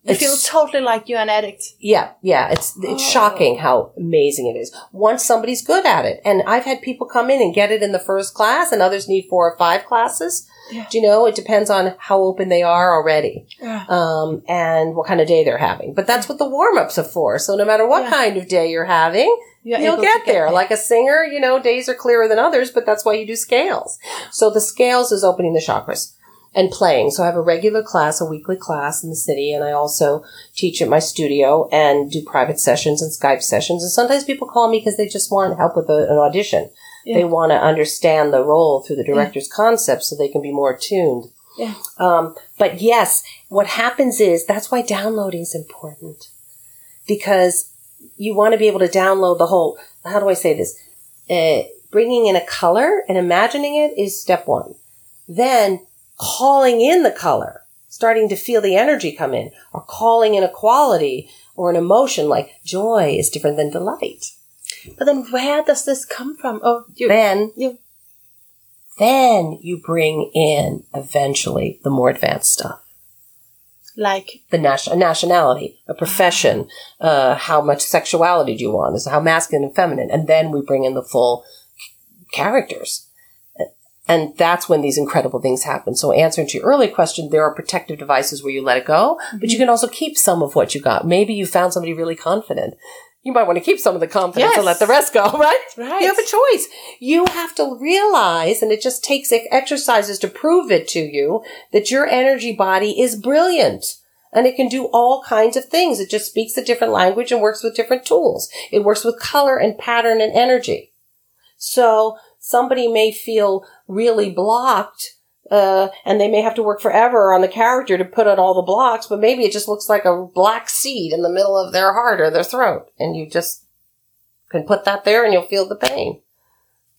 you It's- feel totally like you're an addict. yeah, yeah, it's it's Oh. shocking how amazing it is once somebody's good at it. And I've had people come in and get it in the first class, and others need four or five classes. Yeah. Do you know? It depends on how open they are already, Yeah. um, and what kind of day they're having. But that's what the warm ups are for. So no matter what Yeah. kind of day you're having, You're You'll to get there. Like a singer, you know, days are clearer than others, but that's why you do scales. So the scales is opening the chakras. and playing. So I have a regular class, a weekly class in the city, and I also teach at my studio and do private sessions and Skype sessions. And sometimes people call me because they just want help with a, an audition. Yeah. They want to understand the role through the director's concept so they can be more attuned. Yeah. Um, but yes, what happens is that's why downloading is important because you want to be able to download the whole. How do I say this? Uh, bringing in a color and imagining it is step one. Then calling in the color, starting to feel the energy come in, or calling in a quality or an emotion like joy is different than delight. But then where does this come from? Oh, you, Then you, then you bring in eventually the more advanced stuff. like, the nation- nationality, a profession, uh, how much sexuality do you want? Is how masculine and feminine, and then we bring in the full characters, and that's when these incredible things happen. So, answering to your earlier question, there are protective devices where you let it go, but you can also keep some of what you got. Maybe you found somebody really confident. You might want to keep some of the confidence and let the rest go, right? right. You have a choice. You have to realize, and it just takes exercises to prove it to you, that your energy body is brilliant. And it can do all kinds of things. It just speaks a different language and works with different tools. It works with color and pattern and energy. So somebody may feel really blocked, uh, and they may have to work forever on the character to put on all the blocks, but maybe it just looks like a black seed in the middle of their heart or their throat. And you just can put that there and you'll feel the pain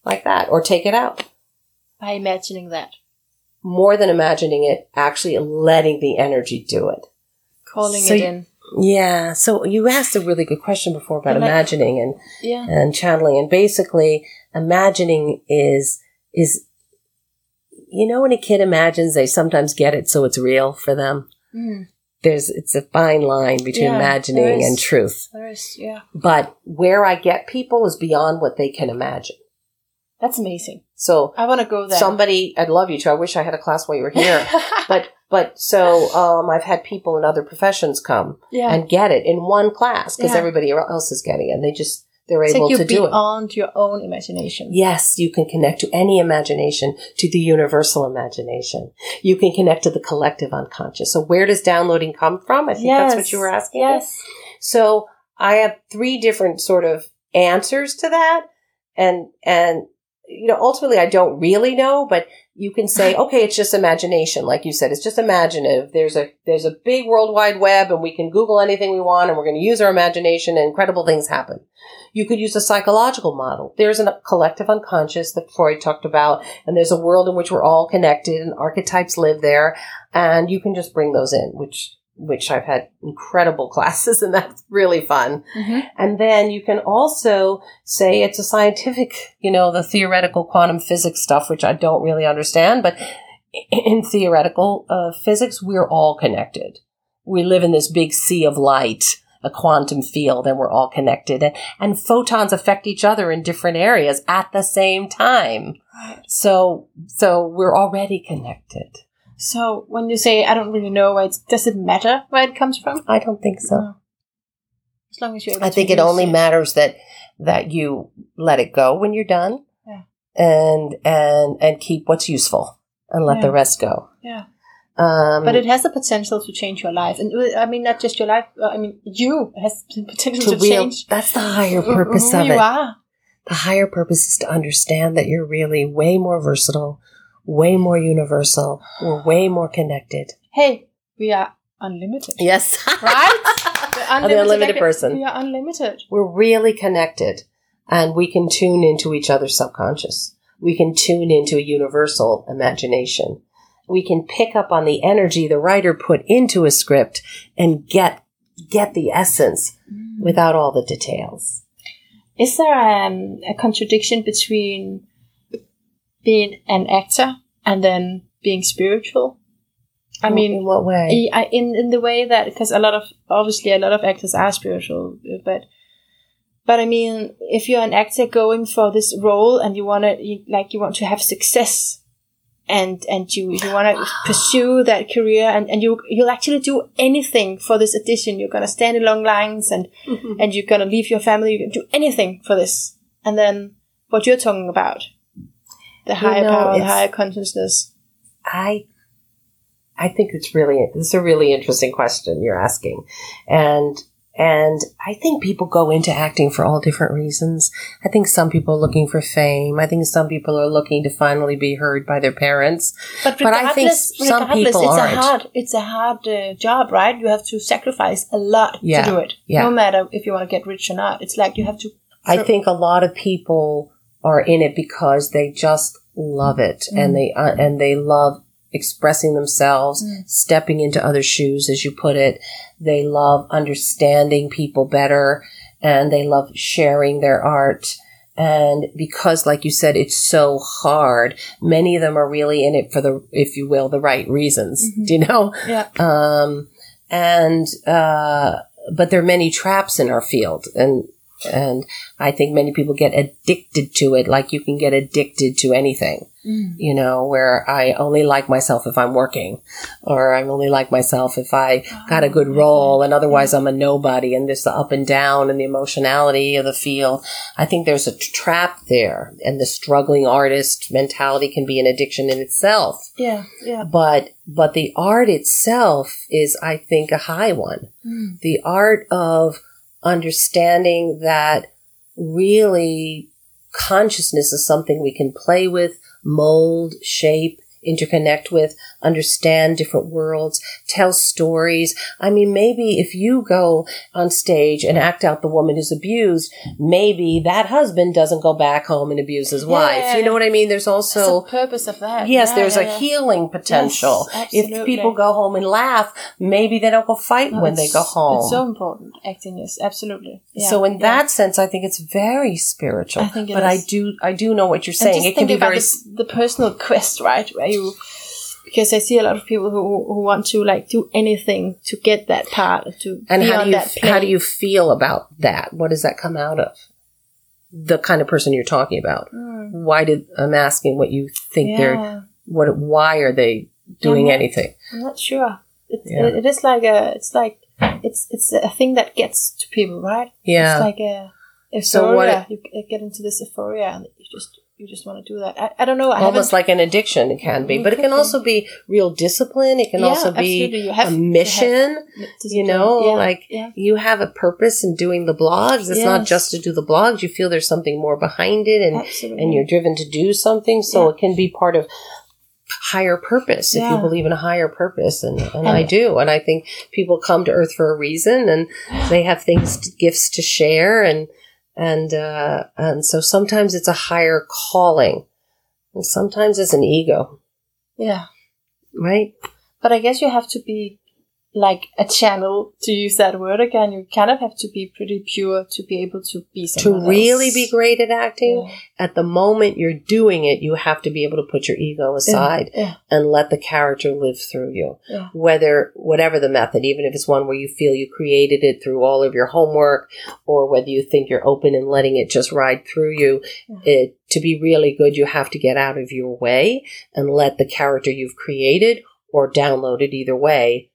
like that or take it out. by imagining that, More than imagining it, actually letting the energy do it. calling So it you- in. Yeah. So you asked a really good question before about And I- imagining and, Yeah. and channeling. And basically imagining is, is, you know, when a kid imagines, they sometimes get it so it's real for them. Mm, There's, it's a fine line between Yeah, imagining is. and truth. there is, yeah. But where I get people is beyond what they can imagine. That's amazing. So I want to go there. somebody, I'd love you to. I wish I had a class while you were here. but, but so, um, I've had people in other professions come yeah. and get it in one class because Yeah. everybody else is getting it. And they just, they're Take able you to do it. beyond your own imagination. Yes, you can connect to any imagination, to the universal imagination. You can connect to the collective unconscious. So where does downloading come from? I think that's what you were asking. Yes. So I have three different sort of answers to that. And, and, you know, ultimately I don't really know, but you can say, okay, it's just imagination. Like you said, it's just imaginative. There's a, there's a big world wide web and we can Google anything we want and we're going to use our imagination and incredible things happen. You could use a psychological model. There's a collective unconscious that Freud talked about, and there's a world in which we're all connected and archetypes live there, and you can just bring those in, which which I've had incredible classes and that's really fun. Mhm. And then you can also say it's a scientific, you know, the theoretical quantum physics stuff, which I don't really understand, but in theoretical uh, physics, we're all connected. We live in this big sea of light, a quantum field, and we're all connected. And, and photons affect each other in different areas at the same time. So, so we're already connected. So when you say I don't really know where it does it matter where it comes from? I don't think so. No. As long as you're I think it only matters that that you let it go when you're done, Yeah. and and and keep what's useful and let Yeah. the rest go. Yeah. Um, But it has the potential to change your life. And uh, I mean not just your life, uh, I mean you has the potential to to, real, change that's the higher purpose of you it. are. The higher purpose is to understand that you're really way more versatile, way more universal, we're way more connected. Hey, we are unlimited. Yes, Right? I'm the unlimited person. We are unlimited. we're really connected and we can tune into each other's subconscious. We can tune into a universal imagination. We can pick up on the energy the writer put into a script and get get the essence without all the details. Is there um, a contradiction between being an actor and then being spiritual? I mean, in what way? I, in in the way that because a lot of obviously a lot of actors are spiritual, but but I mean, if you're an actor going for this role and you want to like you want to have success, and and you you want to pursue that career and and you you'll actually do anything for this audition. You're gonna stand in long lines and and you're gonna leave your family. You can do anything for this, and then what you're talking about, the higher know, power, the higher consciousness. I I think it's really it's a really interesting question you're asking, and and I think people go into acting for all different reasons. I think some people are looking for fame. I think some people are looking to finally be heard by their parents. But But I think regardless, some people it's aren't. a hard, it's a hard uh, job, right? You have to sacrifice a lot Yeah, to do it. yeah. No matter if you want to get rich or not, it's like you have to. I think a lot of people are in it because they just love it and they uh, and they love expressing themselves, Mm. stepping into other shoes, as you put it. They love understanding people better, and they love sharing their art. And because, like you said, it's so hard, many of them are really in it for the, if you will, the right reasons. Mhm. Do you know? Yeah. um, and uh, but there are many traps in our field, and and I think many people get addicted to it, like you can get addicted to anything. Mm. You know, where I only like myself if I'm working, or I'm only like myself if I got a good Oh, role, and otherwise I'm a nobody. And there's the up and down and the emotionality of the field. I think there's a trap there, and the struggling artist mentality can be an addiction in itself Yeah. Yeah. but but the art itself is i think a high one Mm. the art of understanding that really consciousness is something we can play with mold shape interconnect with understand different worlds tell stories i mean maybe if you go on stage and act out the woman who's abused maybe that husband doesn't go back home and abuse his wife you know what i mean there's also purpose of that. Yes, Yeah, there's yeah, a yeah. healing potential. Yes, if people go home and laugh, maybe they don't go fight No, when they go home. It's so important. Acting is absolutely. Yeah, so in yeah. that sense, I think it's very spiritual. I think it but I do, I do know what you're saying. It can be very. the, the personal quest, right? Where you, because I see a lot of people who who want to like do anything to get that part to and how do you that how do you feel about that? What does that come out of? The kind of person you're talking about. Mm, Why did I'm asking what you think they're what? Why are they doing Yeah. anything? I'm not sure. It, Yeah. it is like a, it's like it's it's a thing that gets to people, right? Yeah. It's like a euphoria. So what- you get into this euphoria, and you just you just want to do that. I, I don't know. I Almost like an addiction, it can be, mm, but it can also be real discipline. It can Yeah, also be absolutely. You have a have mission. you know, Yeah, like yeah. you have a purpose in doing the blogs. It's not just to do the blogs. You feel there's something more behind it and, Absolutely. and you're driven to do something. So Yeah. it can be part of higher purpose if you believe in a higher purpose. And, and And- I do. And I think people come to earth for a reason and they have things, to, gifts to share. And, and, uh, and so sometimes it's a higher calling and sometimes it's an ego, yeah. right? But I guess you have to be like a channel to use that word again. You kind of have to be pretty pure to be able to be To really else. be great at acting, Yeah. at the moment you're doing it, you have to be able to put your ego aside Yeah. and let the character live through you. Yeah. Whether, whatever the method, even if it's one where you feel you created it through all of your homework or whether you think you're open and letting it just ride through you, Yeah. it, to be really good, you have to get out of your way and let the character you've created or downloaded either way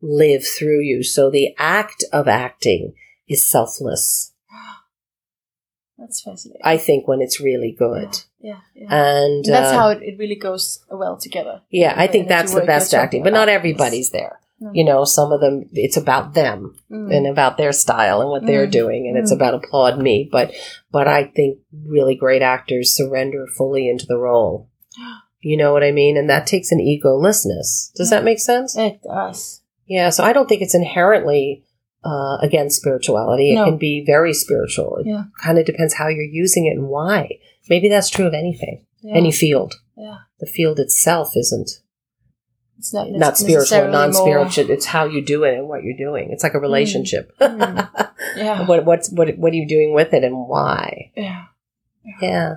live through you. So the act of acting is selfless. That's fascinating. I think when it's really good. Yeah. yeah. And And that's uh, how it, it really goes well together. Yeah, I think that's the best acting, but not everybody's there. No. You know, some of them, it's about them Mm. and about their style and what they're Mm. doing, and it's Mm. about applaud me. But, but I think really great actors surrender fully into the role. You know what I mean? And that takes an egolessness. Does Yeah. that make sense? It does. Yeah. So I don't think it's inherently uh, against spirituality. It No. can be very spiritual. It Yeah. kind of depends how you're using it and why. Maybe that's true of anything, Yeah. any field. yeah. The field itself isn't It's not, not spiritual, non spiritual. It's how you do it and what you're doing. It's like a relationship. Mm. Yeah. what what's what what are you doing with it and why? Yeah. Yeah.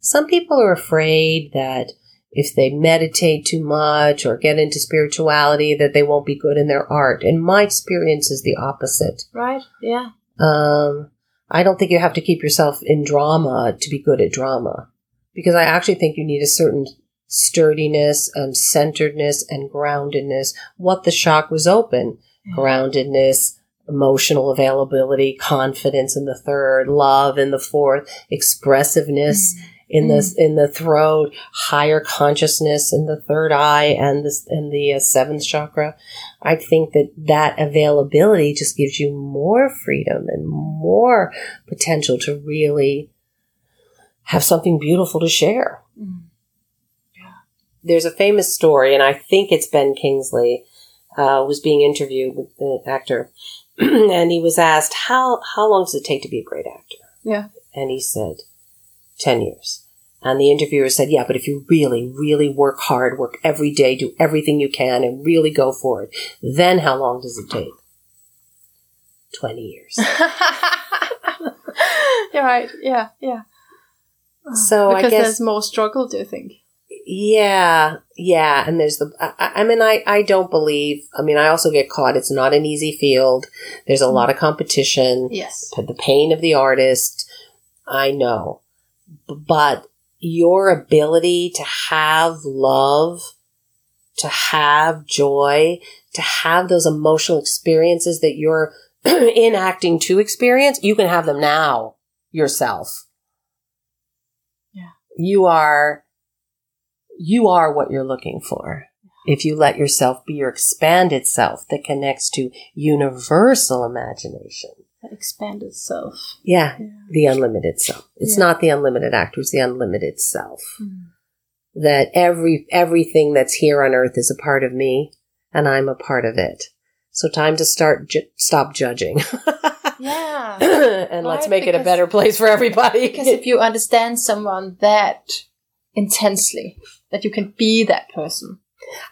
Some people are afraid that if they meditate too much or get into spirituality that they won't be good in their art. And my experience is the opposite. Right. Yeah. Um, I don't think you have to keep yourself in drama to be good at drama because I actually think you need a certain sturdiness and centeredness and groundedness. What the chakras open, Yeah. groundedness, emotional availability, confidence in the third, love in the fourth, expressiveness. In the in the throat, higher consciousness in the third eye and the and the uh, seventh chakra. I think that that availability just gives you more freedom and more potential to really have something beautiful to share. Mm. There's a famous story, and I think it's Ben Kingsley uh, was being interviewed with the actor, and he was asked how how long does it take to be a great actor? Yeah. And he said, 10 years. And the interviewer said, yeah, but if you really, really work hard, work every day, do everything you can, and really go for it, then how long does it take? 20 years. You're right. Yeah, yeah. So I because guess- there's more struggle, do you think? Yeah, yeah, and there's the. I, I mean, I I don't believe. I mean, I also get caught. It's not an easy field. There's a mm. lot of competition. Yes. The pain of the artist. I know, but your ability to have love, to have joy, to have those emotional experiences that you're in acting to experience, you can have them now yourself. Yeah. You are you are what you're looking for. If you let yourself be your expanded self that connects to universal imagination. Expanded self. Yeah, Yeah. the unlimited self. It's Yeah. not the unlimited actor, it's the unlimited self. Mm. That every everything that's here on earth is a part of me and I'm a part of it. So time to start ju- stop judging. Yeah. and let's make it a better place for everybody. because if you understand someone that intensely, that you can be that person,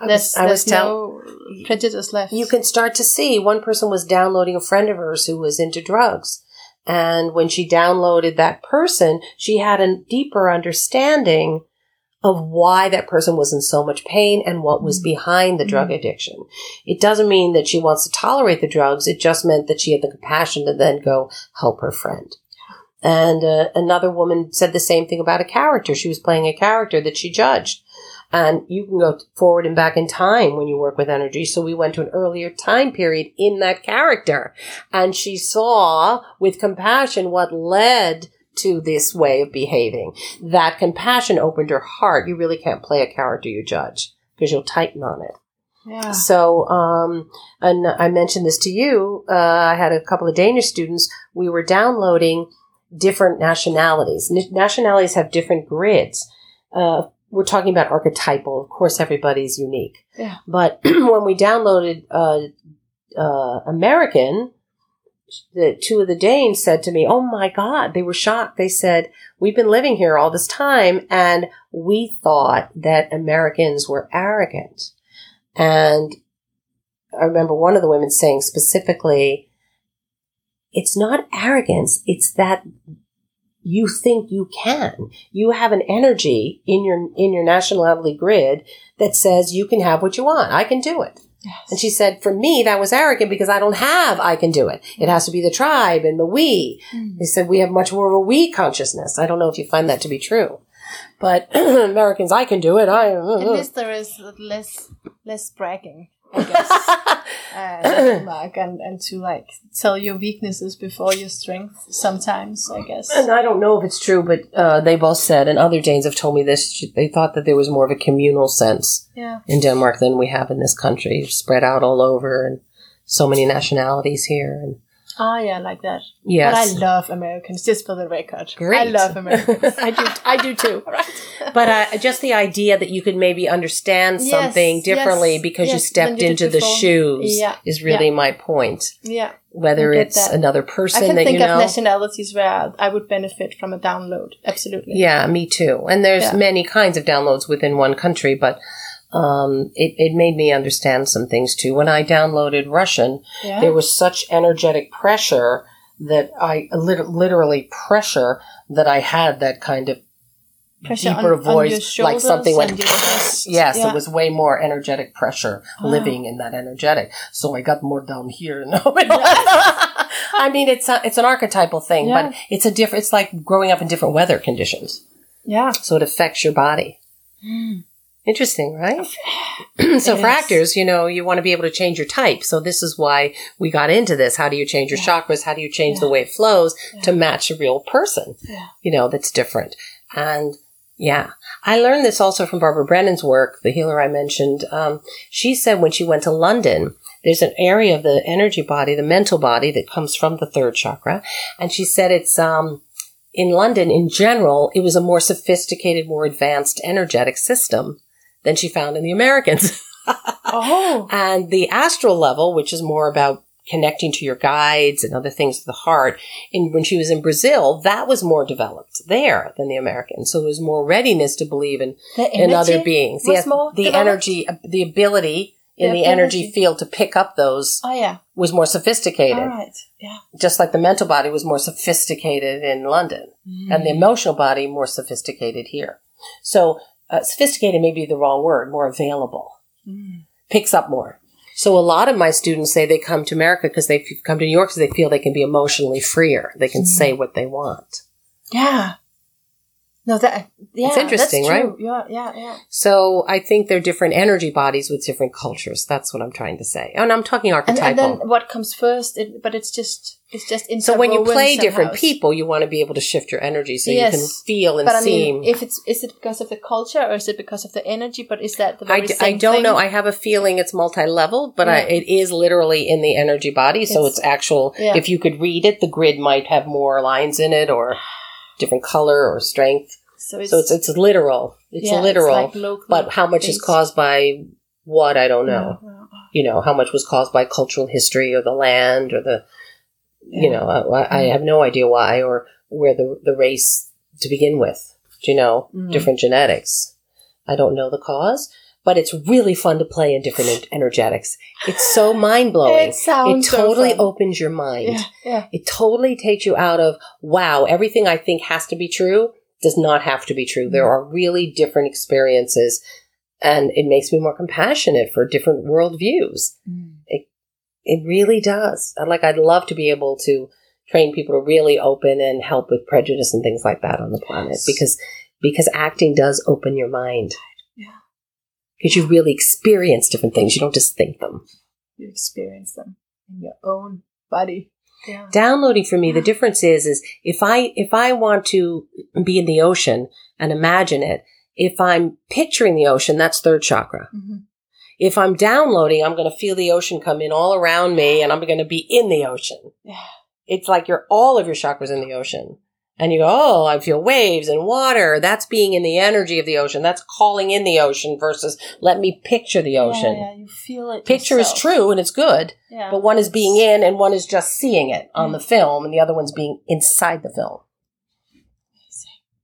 I there's, was, I was telling no prejudice left. you can start to see one person was downloading a friend of hers who was into drugs. And when she downloaded that person, she had a deeper understanding of why that person was in so much pain and what was Mhm. behind the drug addiction. It doesn't mean that she wants to tolerate the drugs. It just meant that she had the compassion to then go help her friend. And uh, another woman said the same thing about a character. She was playing a character that she judged. And you can go forward and back in time when you work with energy. So we went to an earlier time period in that character. And she saw with compassion what led to this way of behaving. That compassion opened her heart. You really can't play a character you judge because you'll tighten on it. yeah. So, um, and I mentioned this to you. Uh, I had a couple of Danish students. We were downloading different nationalities. N- nationalities have different grids. Uh, we're talking about archetypal. Of course, everybody's unique. Yeah. But when we downloaded uh, uh, American, the two of the Danes said to me, "Oh my God!" They were shocked. They said, "We've been living here all this time, and we thought that Americans were arrogant." And I remember one of the women saying specifically, "It's not arrogance; it's that." You think you can. You have an energy in your in your nationality grid that says you can have what you want. I can do it. Yes. And she said, for me, that was arrogant because I don't have, I can do it. It has to be the tribe and the we. Mm. They said we have much more of a we consciousness. I don't know if you find that to be true. But Americans, I can do it. I, At least there is less less bragging, I guess. uh, Denmark, and, and to like tell your weaknesses before your strength sometimes, I guess. and I don't know if it's true, but uh, they both said, and other Danes have told me this, they thought that there was more of a communal sense Yeah. in Denmark than we have in this country, spread out all over and so many nationalities here. And Ah, yeah, like that. yes. But I love Americans, just for the record. Great. I love Americans. I do. I do too. Right. but uh, just the idea that you could maybe understand Yes, something differently yes, because you stepped you into the shoes Yeah, is really my point. Yeah. Whether it's that. another I person can that think you of know. nationalities where I would benefit from a download. Absolutely. yeah, me too. And there's Yeah. many kinds of downloads within one country, but um, it, it made me understand some things too. When I downloaded Russian, Yeah. there was such energetic pressure that I lit- literally pressure that I had that kind of Pressure deeper on- on voice, your like something went. and your chest. Yes, Yeah. it was way more energetic pressure Ah. living in that energetic. So I got more down here. No, I mean it's a, it's an archetypal thing, Yeah. but it's a different. It's like growing up in different weather conditions, Yeah. so it affects your body. Interesting, right? so It for is. actors, you know, you want to be able to change your type. So this is why we got into this. How do you change your chakras? How do you change the way it flows Yeah. to match a real person? Yeah. You know, that's different. And Yeah. I learned this also from Barbara Brennan's work, the healer I mentioned. Um, she said when she went to London, there's an area of the energy body, the mental body that comes from the third chakra. And she said it's, um, in London in general, it was a more sophisticated, more advanced energetic system than she found in the Americans. Oh. and the astral level, which is more about connecting to your guides and other things of the heart. And when she was in Brazil, that was more developed there than the Americans. So it was more readiness to believe in, in other beings. Yes, more the developed? energy, uh, the ability in The the, energy ability. field to pick up those Oh yeah. was more sophisticated. All right. Yeah. Just like the mental body was more sophisticated in London and the mm. emotional body more sophisticated here. So uh, sophisticated may be the wrong word, more available, Mm. picks up more. So a lot of my students say they come to America because they come to New York because they feel they can be emotionally freer. They can say what they want. Yeah. No, that yeah, It's interesting, right? Yeah, yeah, yeah. So I think they're different energy bodies with different cultures. That's what I'm trying to say. And I'm talking And, archetypal. and then what comes first? It, but it's just it's just in so when you play different somehow. people, you want to be able to shift your energy so Yes. you can feel and But I seem. mean, if it's is it because of the culture or is it because of the energy? But is that the I, very d- I don't thing? know. I have a feeling it's multi-level, but I, it is literally in the energy body. So It's- it's, actual. yeah. If you could read it, the grid might have more lines in it or different color or strength. so it's so it's it's literal. It's yeah, literal. like but how much is caused by what I don't know. Yeah, yeah, You know, how much was caused by cultural history or the land or the. You know, I, I have no idea why or where the the race to begin with. You know, Mhm. different genetics. I don't know the cause, but it's really fun to play in different energetics. It's so mind blowing. It It so totally fun. opens your mind. Yeah, yeah. It totally takes you out of, wow, everything I think has to be true does not have to be true. There Mm. are really different experiences, and it makes me more compassionate for different worldviews. Mm. It really does. Like, I'd love to be able to train people to really open and help with prejudice and things like that on the planet Yes. because because acting does open your mind. Yeah. Because you really experience different things. You don't just think them. You experience them in your own body. Yeah. downloading for me the difference is is if i if i want to be in the ocean and imagine it if i'm picturing the ocean that's third chakra Mhm. If i'm downloading i'm going to feel the ocean come in all around me and i'm going to be in the ocean Yeah. it's like you're all of your chakras in the ocean and you go oh i feel waves and water that's being in the energy of the ocean that's calling in the ocean versus let me picture the ocean Yeah, yeah, you feel it. picture is true and it's good Yeah. but one is being in and one is just seeing it on Mm. the film and the other one's being inside the film.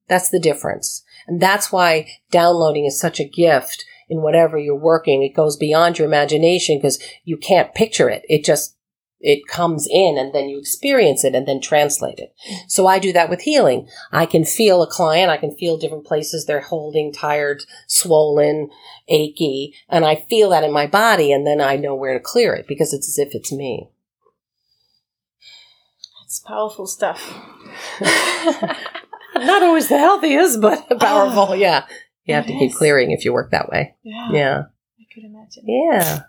That's the difference. And that's why downloading is such a gift in whatever you're working. It goes beyond your imagination because you can't picture it. It just, it comes in and then you experience it and then translate it. So I do that with healing. I can feel a client. I can feel different places they're holding, tired, swollen, achy, and I feel that in my body and then I know where to clear it because it's as if it's me. It's powerful stuff. Not always the healthiest, but powerful. Ah, yeah. You have to it keep clearing if you work that way. yeah. Yeah. I could imagine. Yeah.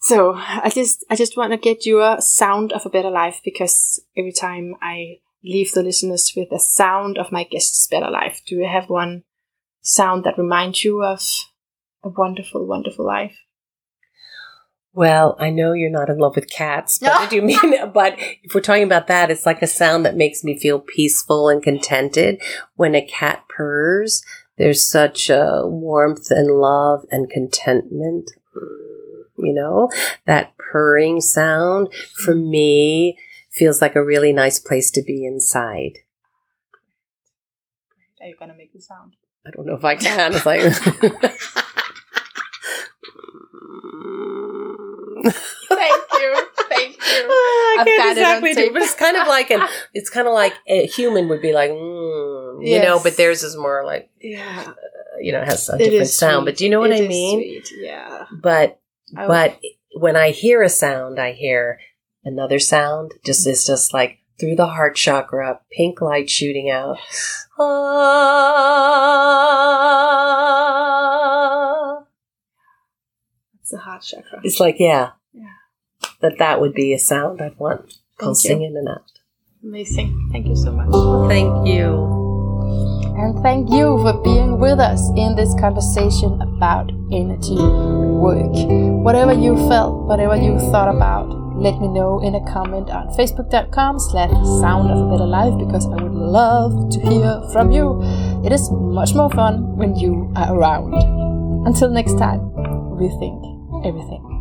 So I just I just want to get you a sound of a better life because every time I leave the listeners with a sound of my guest's better life, do you have one sound that reminds you of a wonderful, wonderful life? Well, I know you're not in love with cats, but I do mean, but if we're talking about that, it's like a sound that makes me feel peaceful and contented. When a cat purrs, there's such a warmth and love and contentment. You know, that purring sound for mm-hmm. me feels like a really nice place to be inside. Are you gonna make the sound? I don't know if I can. It's like. Thank you, you. I can't got it on exactly do, but it's kind of like an. It's kind of like a human would be like, mm, you know, but theirs is more like, Yeah, uh, you know, it has a it different sound. sweet. But do you know what It I mean? sweet, Yeah, But I- but when I hear a sound, I hear another sound. Just it's just like through the heart chakra, pink light shooting out. Ah. it's a heart chakra. It's like Yeah. That that would be a sound I'd want Thank pulsing you. in and out. Amazing. Thank you so much. Thank you. And thank you for being with us in this conversation about energy work. Whatever you felt, whatever you thought about, let me know in a comment on facebook.com slash sound of a better life because I would love to hear from you. It is much more fun when you are around. Until next time, rethink everything.